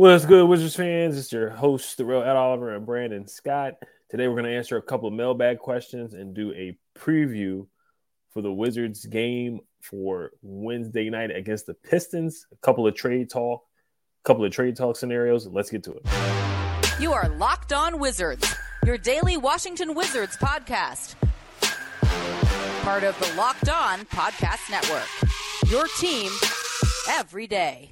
What's good, Wizards fans? It's your host, the real Ed Oliver and Brandon Scott. Today, we're going to answer a couple of mailbag questions and do a preview for the Wizards game for Wednesday night against the Pistons. A couple of trade talk, a couple of trade talk scenarios. Let's get to it. You are Locked On Wizards, your daily Washington Wizards podcast. Part of the Locked On Podcast Network. Your team every day.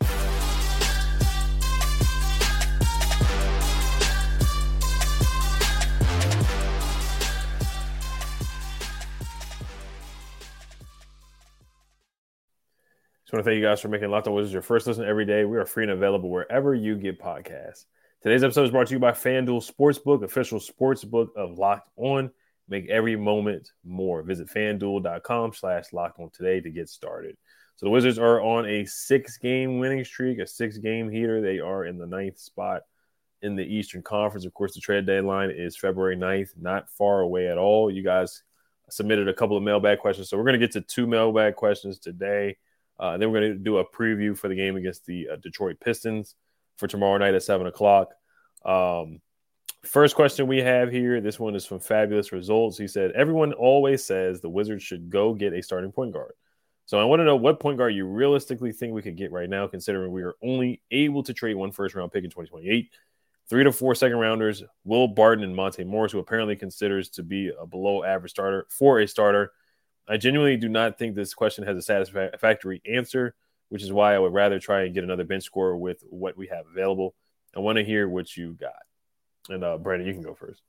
Just want to thank you guys for making Locked On Wizards your first listen every day. We are free and available wherever you get podcasts. Today's episode is brought to you by FanDuel Sportsbook, official sportsbook of Locked On. Make every moment more. Visit fanduel.com slash locked on today to get started. So the Wizards are on a six game winning streak, a six game heater. They are in the ninth spot in the Eastern Conference. Of course, the trade deadline is February 9th, not far away at all. You guys submitted a couple of mailbag questions. So we're going to get to two mailbag questions today. Uh, then we're going to do a preview for the game against the uh, Detroit Pistons for tomorrow night at seven o'clock. Um, first question we have here. This one is from Fabulous Results. He said, "Everyone always says the Wizards should go get a starting point guard. So I want to know what point guard you realistically think we could get right now, considering we are only able to trade one first round pick in 2028." Three to four second rounders, Will Barton and Monte Morris, who apparently considers to be a below average starter for a starter. I genuinely do not think this question has a satisfactory answer, which is why I would rather try and get another bench score with what we have available. I want to hear what you got. And uh, Brandon, you can go first.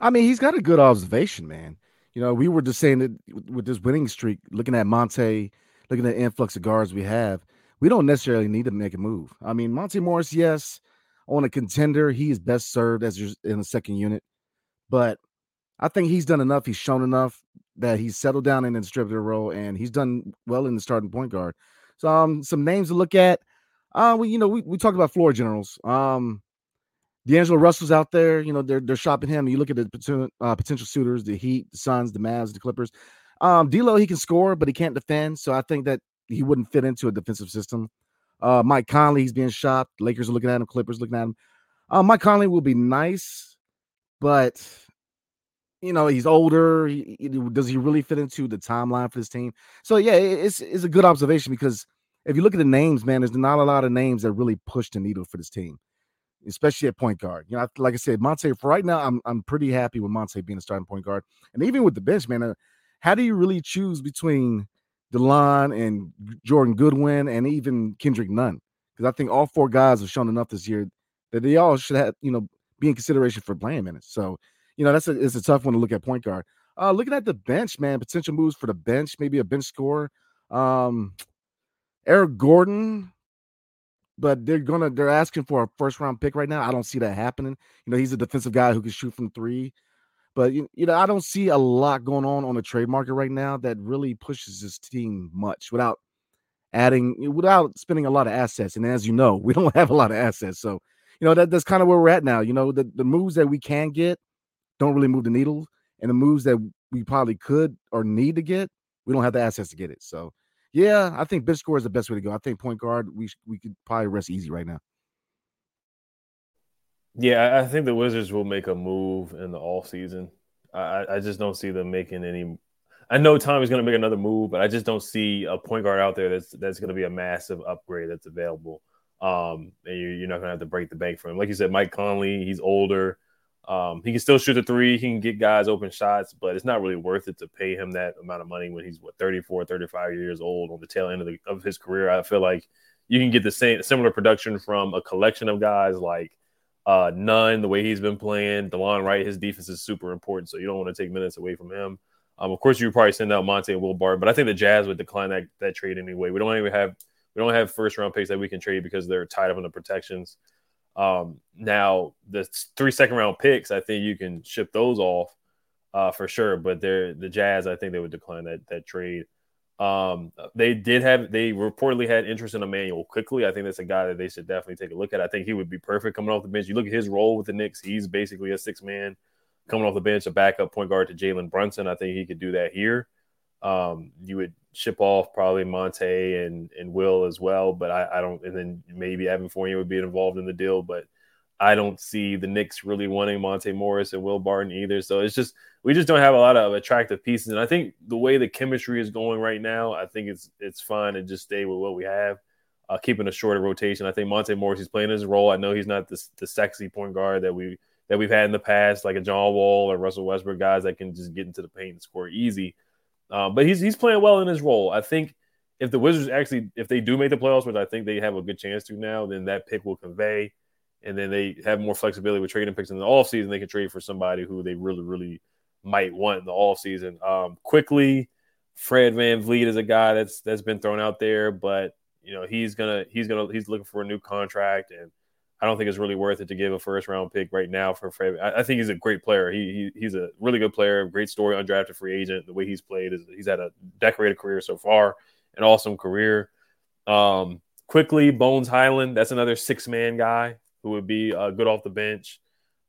I mean, he's got a good observation, man. You know, we were just saying that with this winning streak, looking at Monte, looking at the influx of guards we have, we don't necessarily need to make a move. I mean, Monte Morris, yes, on a contender, he is best served as in the second unit, but I think he's done enough. He's shown enough that he's settled down in the distributor role and he's done well in the starting point guard. So um, some names to look at. Uh, we you know we, we talked about floor generals. Um, D'Angelo Russell's out there. You know they're they're shopping him. You look at the potential, uh, potential suitors: the Heat, the Suns, the Mavs, the Clippers. Um, D'Lo he can score, but he can't defend. So I think that he wouldn't fit into a defensive system. Uh, Mike Conley he's being shopped. Lakers are looking at him. Clippers looking at him. Uh, Mike Conley will be nice, but you know he's older. He, does he really fit into the timeline for this team? So yeah, it's it's a good observation because if you look at the names, man, there's not a lot of names that really push the needle for this team, especially at point guard. You know, like I said, Monte. For right now, I'm I'm pretty happy with Monte being a starting point guard, and even with the bench, man. Uh, how do you really choose between Delon and Jordan Goodwin and even Kendrick Nunn? Because I think all four guys have shown enough this year that they all should have, you know, be in consideration for playing minutes. So you know, that's a it's a tough one to look at point guard. Uh, looking at the bench, man, potential moves for the bench, maybe a bench score. Um, Eric Gordon, but they're gonna they're asking for a first round pick right now. I don't see that happening. You know, he's a defensive guy who can shoot from three, but you, you know, I don't see a lot going on on the trade market right now that really pushes this team much without adding without spending a lot of assets. And as you know, we don't have a lot of assets, so you know that that's kind of where we're at now. You know, the the moves that we can get don't really move the needle. And the moves that we probably could or need to get, we don't have the assets to get it. So, yeah, I think bench score is the best way to go. I think point guard, we we could probably rest easy right now. Yeah, I think the Wizards will make a move in the off season. I, I just don't see them making any. I know Tommy's going to make another move, but I just don't see a point guard out there that's that's going to be a massive upgrade that's available. Um, and you're, you're not going to have to break the bank for him. Like you said, Mike Conley, he's older. Um, he can still shoot the three. He can get guys open shots, but it's not really worth it to pay him that amount of money when he's what 34, 35 years old on the tail end of, the, of his career. I feel like you can get the same similar production from a collection of guys like uh, Nunn, the way he's been playing. Delon Wright, his defense is super important, so you don't want to take minutes away from him. Um, of course, you probably send out Monte and Will Bart, but I think the Jazz would decline that that trade anyway. We don't even have we don't have first round picks that we can trade because they're tied up in the protections. Um, now the three second round picks, I think you can ship those off uh, for sure. But they're the Jazz, I think they would decline that that trade. Um, they did have they reportedly had interest in Immanuel Quickley. I think that's a guy that they should definitely take a look at. I think he would be perfect coming off the bench. You look at his role with the Knicks; he's basically a six man coming off the bench, a backup point guard to Jalen Brunson. I think he could do that here. Um, you would ship off probably Monte and and Will as well, but I, I don't. And then maybe Evan Fournier would be involved in the deal, but I don't see the Knicks really wanting Monte Morris and Will Barton either. So it's just we just don't have a lot of attractive pieces. And I think the way the chemistry is going right now, I think it's it's fine to just stay with what we have, uh, keeping a shorter rotation. I think Monte Morris is playing his role. I know he's not the, the sexy point guard that we that we've had in the past, like a John Wall or Russell Westbrook, guys that can just get into the paint and score easy. Uh, but he's he's playing well in his role. I think if the Wizards actually if they do make the playoffs, which I think they have a good chance to now, then that pick will convey and then they have more flexibility with trading picks in the offseason. They can trade for somebody who they really, really might want in the offseason. Um, quickly, Fred VanVleet is a guy that's that's been thrown out there, but you know, he's gonna he's gonna he's looking for a new contract and I don't think it's really worth it to give a first round pick right now for Fred. I, I think he's a great player. He, he, he's a really good player, great story, undrafted free agent. The way he's played is he's had a decorated career so far, an awesome career. Um, quickly, Bones Hyland, that's another six man guy who would be uh, good off the bench,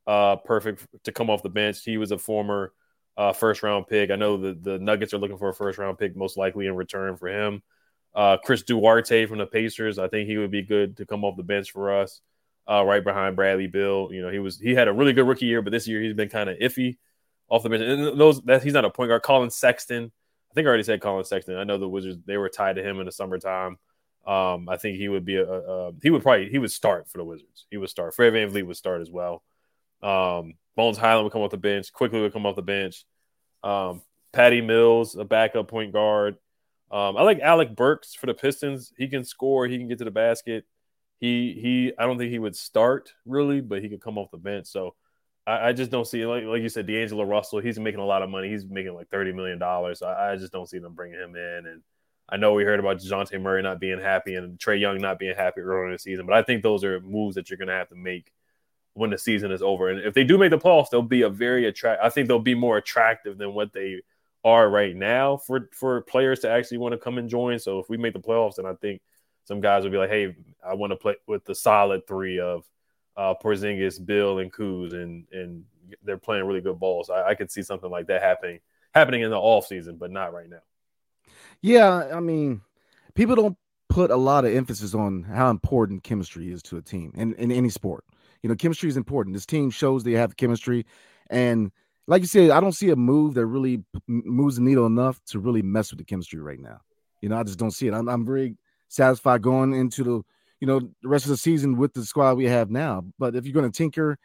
uh, perfect to come off the bench. He was a former uh, first round pick. I know the, the Nuggets are looking for a first round pick, most likely in return for him. Uh, Chris Duarte from the Pacers, I think he would be good to come off the bench for us, uh, right behind Bradley Beal. You know, he was he had a really good rookie year, but this year he's been kind of iffy off the bench. And those that he's not a point guard. Collin Sexton, I think I already said Collin Sexton. I know the Wizards they were tied to him in the summertime. Um, I think he would be a, a, a, he would probably he would start for the Wizards. He would start. Fred VanVleet would start as well. Um, Bones Hyland would come off the bench. Quickley would come off the bench. Um, Patty Mills, a backup point guard. Um, I like Alec Burks for the Pistons. He can score. He can get to the basket. He he. I don't think he would start really, but he could come off the bench. So I, I just don't see like like you said, D'Angelo Russell. He's making a lot of money. He's making like thirty million dollars. So I, I just don't see them bringing him in and I know we heard about Dejounte Murray not being happy and Trae Young not being happy earlier in the season, but I think those are moves that you're going to have to make when the season is over. And if they do make the playoffs, they'll be a very attract. I think they'll be more attractive than what they are right now for for players to actually want to come and join. So if we make the playoffs, then I think some guys would be like, "Hey, I want to play with the solid three of uh, Porzingis, Beal, and Kuz, and and they're playing really good balls." I, I could see something like that happening happening in the off season, but not right now. Yeah, I mean, people don't put a lot of emphasis on how important chemistry is to a team in, in any sport. You know, chemistry is important. This team shows they have chemistry. And like you said, I don't see a move that really moves the needle enough to really mess with the chemistry right now. You know, I just don't see it. I'm, I'm very satisfied going into the, you know, the rest of the season with the squad we have now. But if you're going to tinker,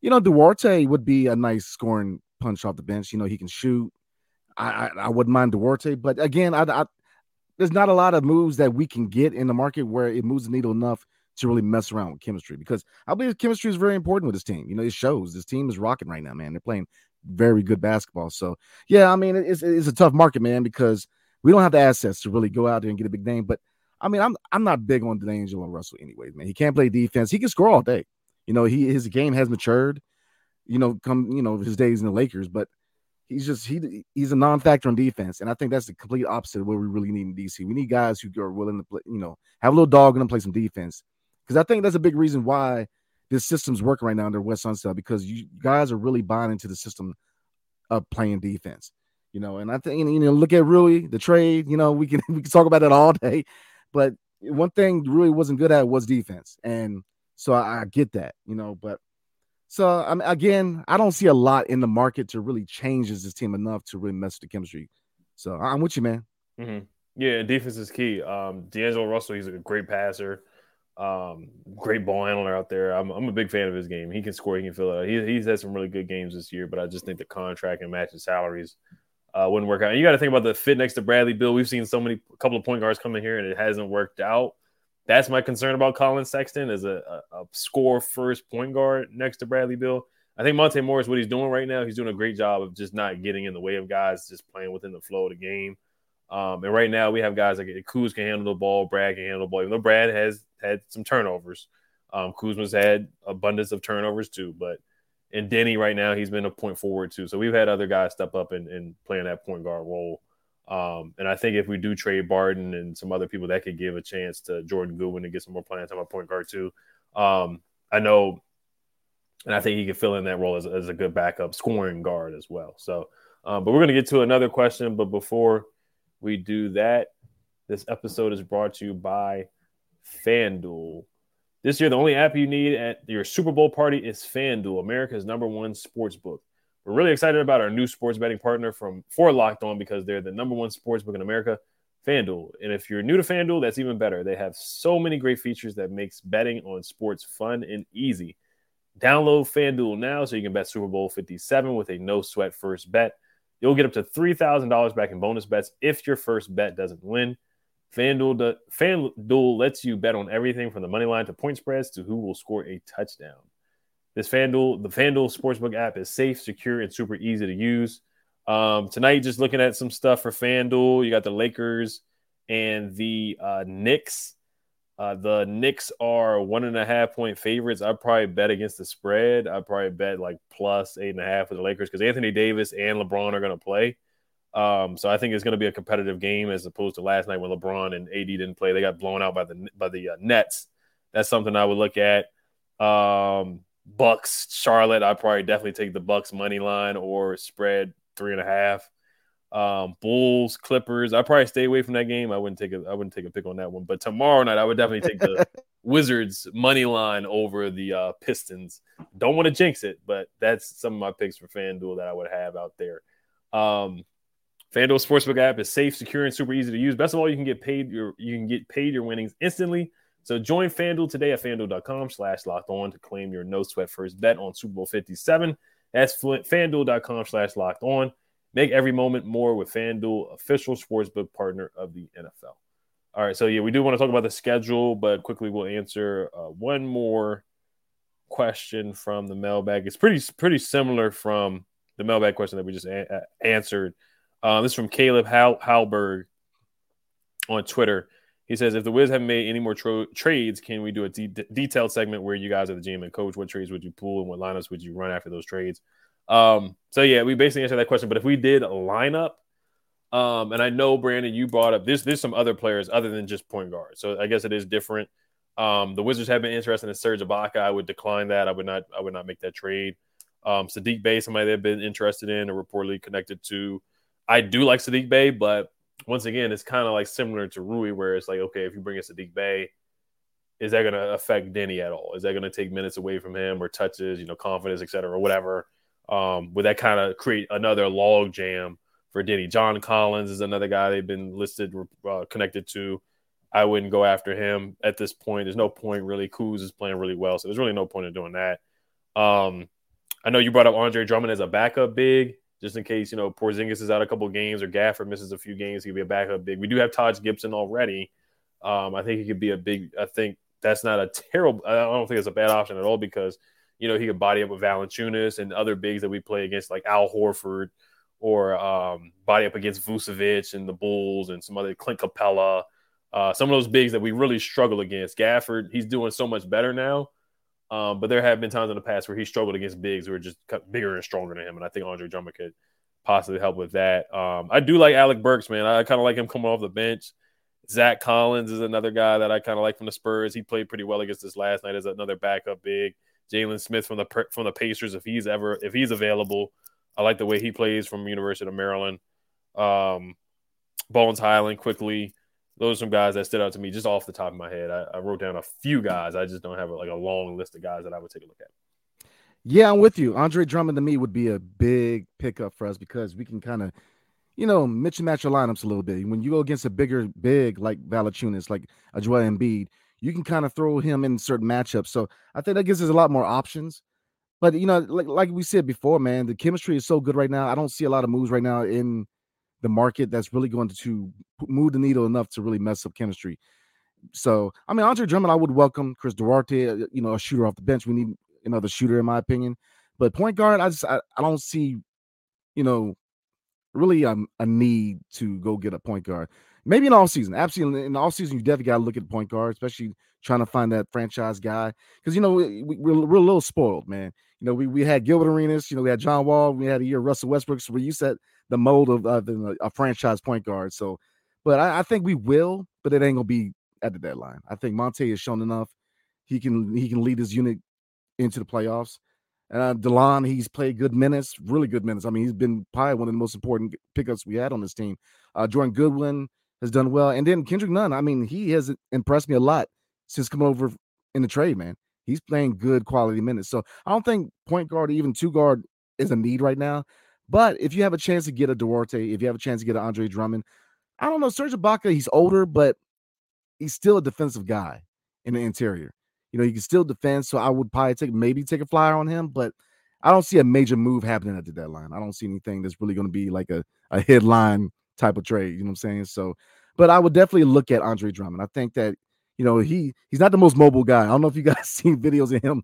you know, Duarte would be a nice scoring punch off the bench. You know, he can shoot. I, I, I wouldn't mind Duarte, but again, I, I, there's not a lot of moves that we can get in the market where it moves the needle enough to really mess around with chemistry because I believe chemistry is very important with this team. You know, it shows this team is rocking right now, man. They're playing very good basketball. So yeah, I mean, it's it's a tough market, man, because we don't have the assets to really go out there and get a big name. But I mean, I'm I'm not big on D'Angelo Russell, anyways, man. He can't play defense. He can score all day. You know, he his game has matured. You know, come you know his days in the Lakers, but he's just he he's a non-factor on defense, and I think that's the complete opposite of what we really need in DC. We need guys who are willing to play, you know, have a little dog in them, play some defense, because I think that's a big reason why this system's working right now under Wes Unseld because you guys are really buying into the system of playing defense, you know. And I think you know, look at Rui the trade. You know, we can we can talk about that all day, but one thing really wasn't good at was defense, and so I, I get that, you know, but so I mean, again, I don't see a lot in the market to really change this team enough to really mess the chemistry. So I'm with you, man. Mm-hmm. Yeah, defense is key. Um, D'Angelo Russell, he's a great passer, um, great ball handler out there. I'm, I'm a big fan of his game. He can score, he can fill it. He, he's had some really good games this year, but I just think the contract and matching salaries uh, wouldn't work out. And you got to think about the fit next to Bradley Beal. We've seen so many, a couple of point guards come in here and it hasn't worked out that's my concern about Collin Sexton as a, a, a, score first point guard next to Bradley Beal. I think Monte Morris, what he's doing right now, he's doing a great job of just not getting in the way of guys, just playing within the flow of the game. Um, and right now we have guys like Kuz can handle the ball, Brad can handle the ball. Even though Brad has had some turnovers, um, Kuzma's had abundance of turnovers too. But in Deni right now, he's been a point forward too. So we've had other guys step up and, and play in that point guard role. Um, and I think if we do trade Barton and some other people, that could give a chance to Jordan Goodwin to get some more playing time at point guard too. Um, I know, and I think he could fill in that role as, as a good backup scoring guard as well. So, um, but we're going to get to another question. But before we do that. This episode is brought to you by FanDuel. This year, the only app you need at your Super Bowl party is FanDuel, America's number one sports book. We're really excited about our new sports betting partner from for Locked On because they're the number one sports book in America, FanDuel. And if you're new to FanDuel, that's even better. They have so many great features that makes betting on sports fun and easy. Download FanDuel now so you can bet Super Bowl 57 with a no sweat first bet. You'll get up to $3,000 back in bonus bets if your first bet doesn't win. FanDuel, FanDuel lets you bet on everything from the money line to point spreads to who will score a touchdown. This FanDuel, the FanDuel Sportsbook app is safe, secure, and super easy to use. Um, tonight, just looking at some stuff for FanDuel, you got the Lakers and the uh, Knicks. Uh, the Knicks are one and a half point favorites. I'd probably bet against the spread. I'd probably bet like plus eight and a half for the Lakers because Anthony Davis and LeBron are going to play. Um, so I think it's going to be a competitive game as opposed to last night when LeBron and AD didn't play. They got blown out by the by the uh, Nets. That's something I would look at. Um, Bucks, Charlotte. I'd probably definitely take the Bucks money line or spread three and a half. Um, Bulls, Clippers. I probably stay away from that game. I wouldn't take a I wouldn't take a pick on that one. But tomorrow night, I would definitely take the Wizards money line over the uh, Pistons. Don't want to jinx it, but that's some of my picks for FanDuel that I would have out there. Um, FanDuel Sportsbook app is safe, secure, and super easy to use. Best of all, you can get paid your you can get paid your winnings instantly. So join FanDuel today at FanDuel.com slash locked on to claim your no sweat first bet on Super Bowl 57. That's FanDuel.com slash locked on. Make every moment more with FanDuel, official sportsbook partner of the NFL. All right, so yeah, we do want to talk about the schedule, but quickly we'll answer uh, one more question from the mailbag. It's pretty pretty similar from the mailbag question that we just a- answered. Um, this is from Caleb Hal- Halberg on Twitter. He says, if the Wiz haven't made any more tro- trades, can we do a de- detailed segment where you guys are the GM and coach? What trades would you pull and what lineups would you run after those trades? Um, so yeah, we basically answered that question. But if we did a lineup, um, and I know Brandon, you brought up this. There's some other players other than just point guard. So I guess it is different. Um, the Wizards have been interested in Serge Ibaka. I would decline that. I would not. I would not make that trade. Um, Saddiq Bey, somebody they've been interested in or reportedly connected to. I do like Saddiq Bey, but once again, it's kind of like similar to Rui, where it's like, okay, if you bring in Saddiq Bey, is that going to affect Deni at all? Is that going to take minutes away from him or touches, you know, confidence, et cetera, or whatever? Um, would that kind of create another log jam for Deni? John Collins is another guy they've been listed, uh, connected to. I wouldn't go after him at this point. There's no point really. Kuz is playing really well, so there's really no point in doing that. Um, I know you brought up Andre Drummond as a backup big, just in case you know Porzingis is out a couple games or Gafford misses a few games. He could be a backup big. We do have Taj Gibson already. Um, I think he could be a big. I think that's not a terrible. I don't think it's a bad option at all because you know, he could body up with Valanciunas and other bigs that we play against, like Al Horford, or um, body up against Vucevic and the Bulls and some other Clint Capela. Uh, some of those bigs that we really struggle against. Gafford, he's doing so much better now. Um, but there have been times in the past where he struggled against bigs who are just bigger and stronger than him. And I think Andre Drummond could possibly help with that. Um, I do like Alec Burks, man. I kind of like him coming off the bench. Zach Collins is another guy that I kind of like from the Spurs. He played pretty well against us last night as another backup big. Jalen Smith from the from the Pacers if he's ever if he's available. I like the way he plays from University of Maryland. Um, Bones Hyland Quickley. Those are some guys that stood out to me just off the top of my head. I, I wrote down a few guys. I just don't have a, like a long list of guys that I would take a look at. Yeah, I'm with you. Andre Drummond to me would be a big pickup for us because we can kind of, you know, mix and match your lineups a little bit. When you go against a bigger big like Valanciunas, like a Joel Embiid, you can kind of throw him in certain matchups. So I think that gives us a lot more options. But you know, like like we said before, man, the chemistry is so good right now. I don't see a lot of moves right now in the market that's really going to move the needle enough to really mess up chemistry. So I mean, Andre Drummond, I would welcome Chris Duarte. Uh, you know, a shooter off the bench. We need another shooter, in my opinion. But point guard, I just I, I don't see, you know, really um, a need to go get a point guard. Maybe in all season, absolutely. In all season, you definitely got to look at point guard, especially trying to find that franchise guy. Because you know we, we're, we're a little spoiled, man. You know we, we had Gilbert Arenas, you know we had John Wall, we had a year Russell Westbrook, so we set the mold of uh, a franchise point guard. So, but I, I, think we will, but it ain't gonna be at the deadline. I think Monte has shown enough. He can he can lead his unit into the playoffs. Uh, Delon, he's played good minutes, really good minutes. I mean, he's been probably one of the most important pickups we had on this team. Uh, Jordan Goodwin has done well, and then Kendrick Nunn. I mean, he has impressed me a lot since coming over in the trade. Man, he's playing good quality minutes. So I don't think point guard, even two guard, is a need right now. But if you have a chance to get a Duarte, if you have a chance to get an Andre Drummond, I don't know. Serge Ibaka, he's older, but he's still a defensive guy in the interior. You know, he can still defend. So I would probably take maybe take a flyer on him, but I don't see a major move happening at the deadline. I don't see anything that's really going to be like a, a headline type of trade. You know what I'm saying? So, but I would definitely look at Andre Drummond. I think that, you know, he he's not the most mobile guy. I don't know if you guys seen videos of him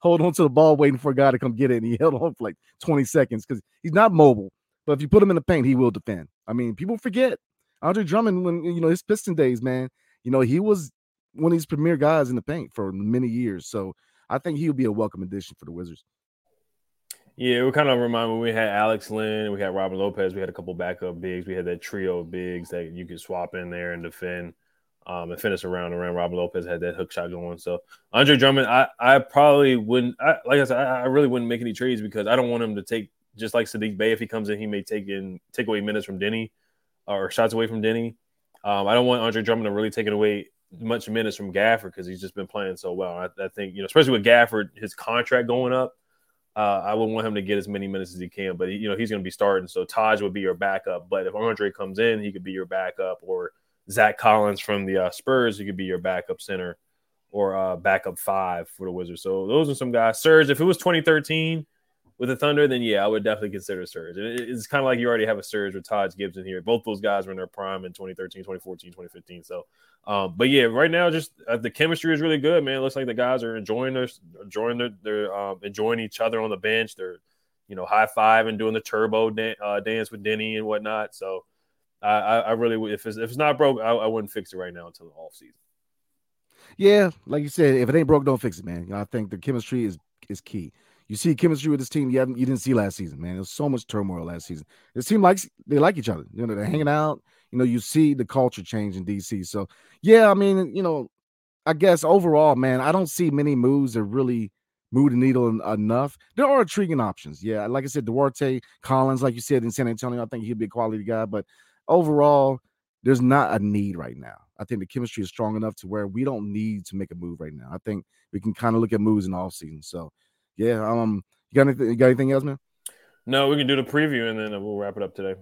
hold on to the ball waiting for a guy to come get it. And he held on for like 20 seconds because he's not mobile. But if you put him in the paint, he will defend. I mean, people forget Andre Drummond when you know his Piston days, man. You know, he was one of these premier guys in the paint for many years. So I think he'll be a welcome addition for the Wizards. Yeah, it kind of remind me we had Alex Len, we had Robin Lopez, we had a couple backup bigs, we had that trio of bigs that you could swap in there and defend um, and finish around around. Robin Lopez had that hook shot going. So Andre Drummond, I, I probably wouldn't I, like I said, I, I, really wouldn't make any trades because I don't want him to take just like Saddiq Bey If he comes in, he may take in take away minutes from Deni or shots away from Deni. Um, I don't want Andre Drummond to really take it away much minutes from Gafford because he's just been playing so well. I, I, think you know, especially with Gafford, his contract going up, uh, I would want him to get as many minutes as he can. But he, you know, he's going to be starting, so Taj would be your backup. But if Andre comes in, he could be your backup, or Zach Collins from the uh, Spurs, he could be your backup center or uh, backup five for the Wizards. So those are some guys. Serge, if it was 2013 with the Thunder, then yeah, I would definitely consider Serge. It's kind of like you already have a Serge with Taj Gibson here. Both those guys were in their prime in 2013, 2014, 2015. So, um, but yeah, right now, just uh, the chemistry is really good, man. It looks like the guys are enjoying their enjoying their, they're um, enjoying each other on the bench. They're you know high five and doing the turbo dan- uh, dance with Deni and whatnot. So, I, I really if it's if it's not broke, I, I wouldn't fix it right now until the off season. Yeah, like you said, if it ain't broke, don't fix it, man. I think the chemistry is is key. You see chemistry with this team you haven't you didn't see last season, man. There was so much turmoil last season. It seemed like they like each other. You know, they're hanging out. You know, you see the culture change in DC. So yeah, I mean, you know, I guess overall, man, I don't see many moves that really move the needle enough. There are intriguing options. Yeah, like I said, Duarte, Collins, like you said in San Antonio, I think he'd be a quality guy. But overall, there's not a need right now. I think the chemistry is strong enough to where we don't need to make a move right now. I think we can kind of look at moves in the offseason. So yeah, um, you got anything? You got anything else, man? No, we can do the preview and then we'll wrap it up today.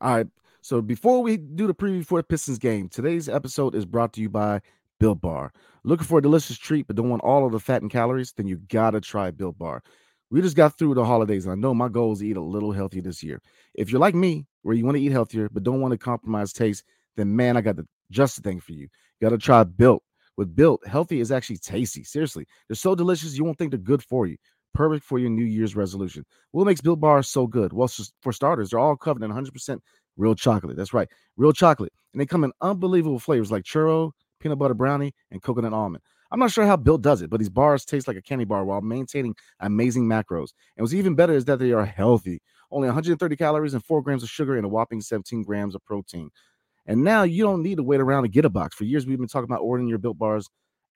All right. So before we do the preview for the Pistons game, today's episode is brought to you by Built Bar. Looking for a delicious treat but don't want all of the fat and calories? Then you gotta try Built Bar. We just got through the holidays, and I know my goal is to eat a little healthier this year. If you're like me, where you want to eat healthier but don't want to compromise taste, then man, I got the just the thing for you. You gotta try Built. With Built, healthy is actually tasty. Seriously, they're so delicious you won't think they're good for you. Perfect for your New Year's resolution. What makes Built Bars so good? Well, for starters, they're all covered in 100% real chocolate. That's right, real chocolate. And they come in unbelievable flavors like churro, peanut butter brownie, and coconut almond. I'm not sure how Built does it, but these bars taste like a candy bar while maintaining amazing macros. And what's even better is that they are healthy. Only 130 calories and 4 grams of sugar and a whopping 17 grams of protein. And now you don't need to wait around to get a box. For years, we've been talking about ordering your built bars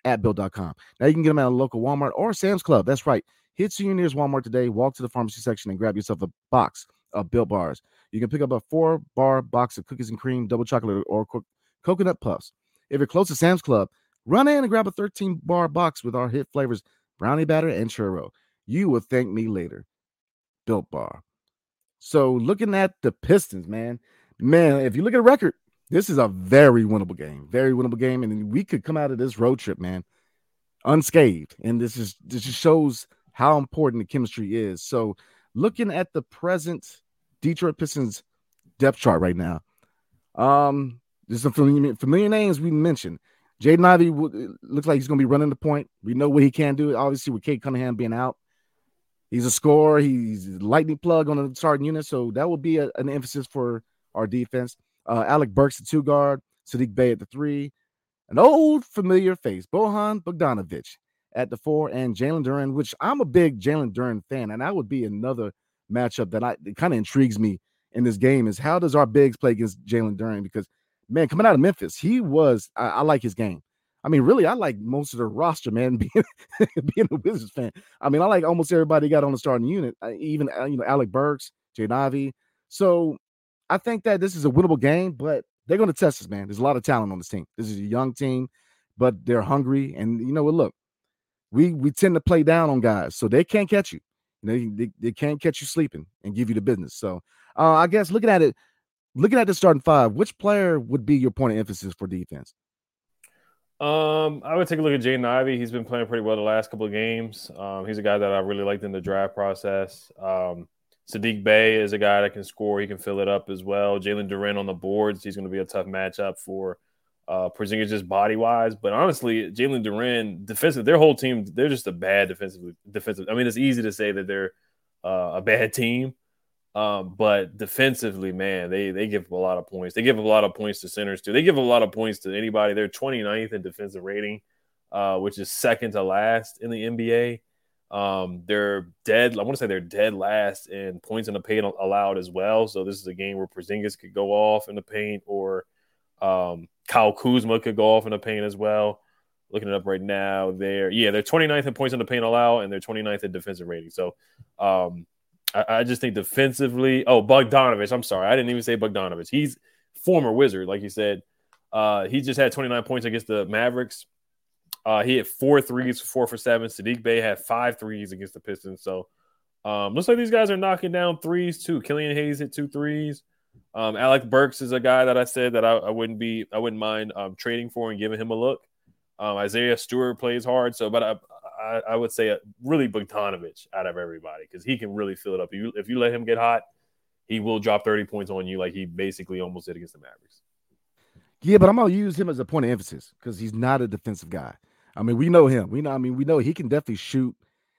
at built.com. Now you can get them at a local Walmart or Sam's Club. That's right. Hit to your nearest Walmart today, walk to the pharmacy section, and grab yourself a box of built bars. You can pick up a four bar box of cookies and cream, double chocolate, or co- coconut puffs. If you're close to Sam's Club, run in and grab a 13 bar box with our hit flavors brownie batter and churro. You will thank me later. Built bar. So looking at the Pistons, man, man, if you look at the record, this is a very winnable game, very winnable game, and we could come out of this road trip, man, unscathed. And this is this just shows how important the chemistry is. So, looking at the present Detroit Pistons depth chart right now, um, there's some familiar, familiar names we mentioned. Jaden Ivey looks like he's going to be running the point. We know what he can do. Obviously, with Cade Cunningham being out, he's a scorer. He's a lightning plug on the starting unit, so that will be a, an emphasis for our defense. Uh, Alec Burks, the two guard, Saddiq Bey at the three, an old familiar face, Bojan Bogdanovic at the four, and Jalen Duren, which I'm a big Jalen Duren fan, and that would be another matchup that I kind of intrigues me in this game is how does our bigs play against Jalen Duren Because man, coming out of Memphis, he was I, I like his game. I mean, really, I like most of the roster, man. Being being a Wizards fan, I mean, I like almost everybody got on the starting unit, even uh, you know Alec Burks, Jay Ivey. So I think that this is a winnable game, but they're going to test us, man. There's a lot of talent on this team. This is a young team, but they're hungry, and you know what? Look, we we tend to play down on guys, so they can't catch you. They, they can't catch you sleeping and give you the business. So uh, I guess looking at it, looking at the starting five, which player would be your point of emphasis for defense? Um, I would take a look at Jaden Ivey. He's been playing pretty well the last couple of games. Um, he's a guy that I really liked in the draft process. Um, Saddiq Bey is a guy that can score. He can fill it up as well. Jalen Duren on the boards. He's going to be a tough matchup for uh, Porzingis just body wise. But honestly, Jalen Duren defensive, their whole team, they're just a bad defensive. Defensive. I mean, it's easy to say that they're uh, a bad team, um, but defensively, man, they they give up a lot of points. They give up a lot of points to centers too. They give up a lot of points to anybody. They're 29th in defensive rating, uh, which is second to last in the NBA. Um, they're dead. I want to say they're dead last in points in the paint allowed as well. So this is a game where Porzingis could go off in the paint, or um, Kyle Kuzma could go off in the paint as well. Looking it up right now, they're yeah, they're 29th in points in the paint allowed, and they're 29th in defensive rating. So um, I, I, just think defensively, oh Bogdanovich, I'm sorry, I didn't even say Bogdanovich. He's former Wizard, like you said. Uh, he just had 29 points against the Mavericks. Uh, he had four threes, four for seven. Saddiq Bey had five threes against the Pistons. So um, looks like these guys are knocking down threes too. Killian Hayes hit two threes. Um, Alec Burks is a guy that I said that I, I wouldn't be, I wouldn't mind um, trading for and giving him a look. Um, Isaiah Stewart plays hard, so but I, I, I would say really Bogdanovich out of everybody because he can really fill it up. If you if you let him get hot, he will drop thirty points on you like he basically almost did against the Mavericks. Yeah, but I'm gonna use him as a point of emphasis because he's not a defensive guy. I mean, we know him. We know. I mean, we know he can definitely shoot.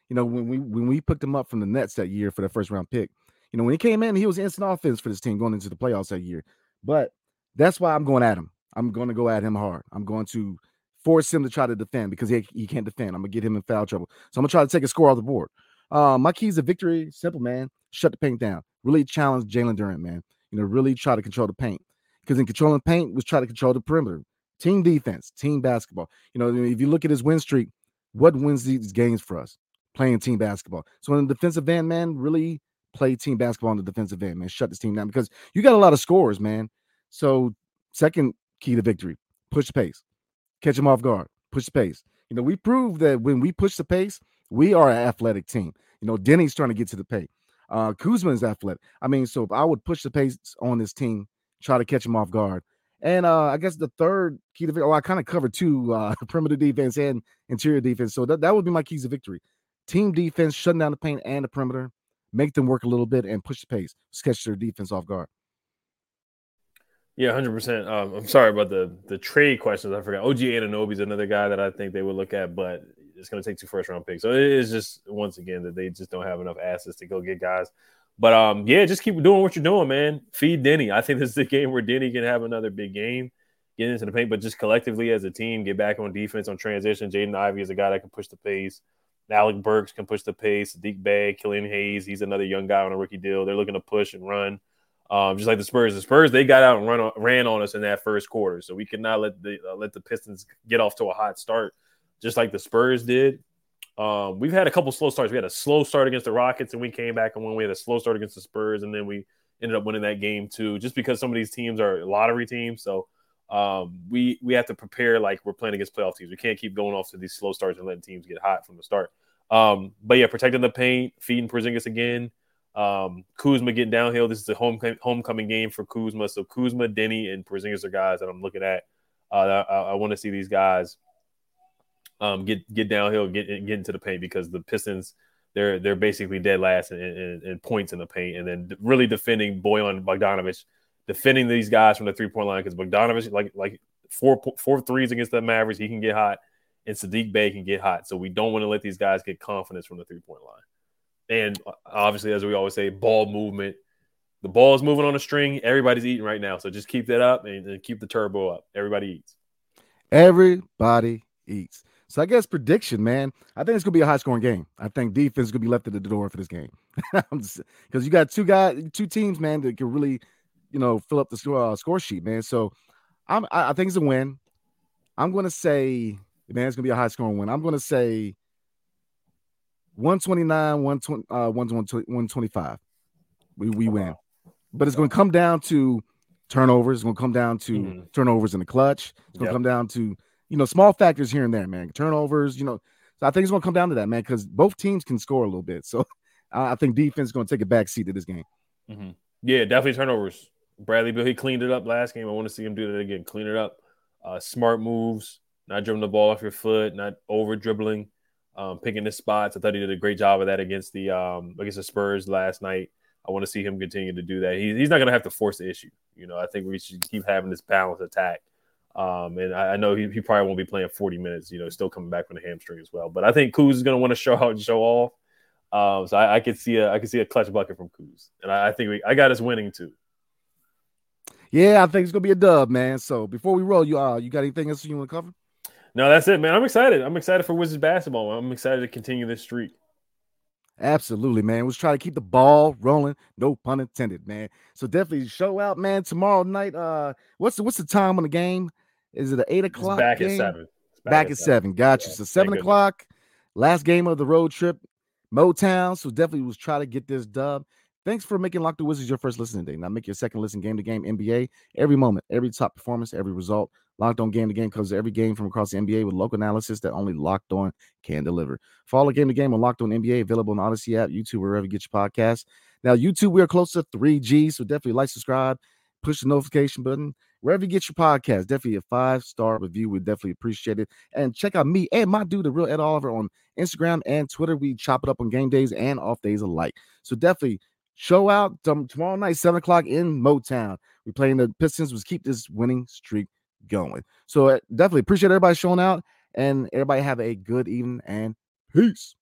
You know, when we when we picked him up from the Nets that year for the first round pick, you know, when he came in, he was instant offense for this team going into the playoffs that year. But that's why I'm going at him. I'm going to go at him hard. I'm going to force him to try to defend because he, he can't defend. I'm gonna get him in foul trouble. So I'm gonna try to take a score off the board. Uh, my keys to victory, simple man. Shut the paint down. Really challenge Jalen Durant, man. You know, really try to control the paint. Because in controlling paint was try to control the perimeter. Team defense, team basketball. You know, if you look at his win streak, what wins these games for us? Playing team basketball. So in the defensive end, man, really play team basketball on the defensive end, man. Shut this team down because you got a lot of scores, man. So second key to victory, push the pace, catch them off guard, push the pace. You know, we proved that when we push the pace, we are an athletic team. You know, Deni's trying to get to the paint. Uh, Kuzma is athletic. I mean, so if I would push the pace on this team, try to catch them off guard, and uh, I guess the third key to victory, oh, I kind of covered two uh, perimeter defense and interior defense. So that, that would be my keys to victory. Team defense, shutting down the paint and the perimeter, make them work a little bit and push the pace, sketch their defense off guard. Yeah, hundred um, percent. I'm sorry about the the trade questions. I forgot. OG Anunoby is another guy that I think they would look at, but it's going to take two first round picks. So it is just once again that they just don't have enough assets to go get guys. But um, yeah, just keep doing what you're doing, man. Feed Deni. I think this is the game where Deni can have another big game, get into the paint, but just collectively as a team, get back on defense on transition. Jaden Ivey is a guy that can push the pace. Alec Burks can push the pace. Saddiq Bey, Killian Hayes, he's another young guy on a rookie deal. They're looking to push and run. Um, just like the Spurs, the Spurs they got out and run ran on us in that first quarter, so we cannot let the uh, let the Pistons get off to a hot start, just like the Spurs did. Um, we've had a couple slow starts. We had a slow start against the Rockets, and we came back and won. We had a slow start against the Spurs, and then we ended up winning that game too. Just because some of these teams are lottery teams, so um, we we have to prepare like we're playing against playoff teams. We can't keep going off to these slow starts and letting teams get hot from the start. Um, but yeah, protecting the paint, feeding Porzingis again. Um, Kuzma getting downhill. This is a home homecoming game for Kuzma. So Kuzma, Deni, and Porzingis are guys that I'm looking at. Uh, I, I want to see these guys um, get get downhill, get get into the paint because the Pistons they're they're basically dead last in, in, in points in the paint, and then really defending Bojan Bogdanovich, defending these guys from the three point line because Bogdanovich like like four four threes against the Mavericks, he can get hot, and Saddiq Bey can get hot. So we don't want to let these guys get confidence from the three point line. And obviously, as we always say, ball movement. The ball is moving on a string. Everybody's eating right now, so just keep that up and, and keep the turbo up. Everybody eats. Everybody eats. So I guess prediction, man. I think it's gonna be a high scoring game. I think defense is gonna be left at the door for this game because you got two guys, two teams, man, that can really, you know, fill up the score, uh, score sheet, man. So I'm, I, I think it's a win. I'm to say, man, it's to be a high scoring win. I'm to say 129, 120, uh, 125. We, we win. But it's going to come down to turnovers. It's going to come down to mm-hmm. turnovers in the clutch. It's going to yep. come down to, you know, small factors here and there, man. Turnovers, you know. So I think it's going to come down to that, man, because both teams can score a little bit. So I think defense is going to take a back seat to this game. Mm-hmm. Yeah, definitely turnovers. Bradley Beal, he cleaned it up last game. I want to see him do that again. Clean it up. Uh, smart moves, not dribbling the ball off your foot, not over dribbling, um, picking his spots. I thought he did a great job of that against the um, against the Spurs last night. I want to see him continue to do that. He, he's not going to have to force the issue. You know, I think we should keep having this balanced attack. Um, and I, I know he, he, probably won't be playing 40 minutes, you know, still coming back from the hamstring as well. But I think Kuz is going to want to show out and show off. Um, so I, I, could see a I could see a clutch bucket from Kuz, and I, I think we, I got us winning too. Yeah, I think it's gonna be a dub, man. So before we roll, you uh, you got anything else you want to cover? No, that's it, man. I'm excited. I'm excited for Wizards basketball. I'm excited to continue this streak. Absolutely, man. Let's try to keep the ball rolling. No pun intended, man. So definitely show out, man. Tomorrow night. Uh, what's the what's the time on the game? Is it an eight o'clock? It's back game? at seven. Back, back, at seven. seven. Gotcha. Yeah, so seven o'clock. Last game of the road trip. Motown. So definitely was try to get this dub. Thanks for making Locked On Wizards your first listening day. Now make your second listen game to game NBA every moment, every top performance, every result. Locked on game to game covers every game from across the NBA with local analysis that only Locked On can deliver. Follow game to game on Locked On NBA, available on Odyssey app, YouTube, wherever you get your podcast. Now, YouTube, we are close to 3G, so definitely like, subscribe, push the notification button wherever you get your podcast. Definitely a five star review. We definitely appreciate it. And check out me and my dude, the real Ed Oliver, on Instagram and Twitter. We chop it up on game days and off days alike. So definitely show out tomorrow night, seven o'clock in Motown. We playing the Pistons. Was keep this winning streak going. So uh, definitely appreciate everybody showing out, and everybody have a good evening and peace.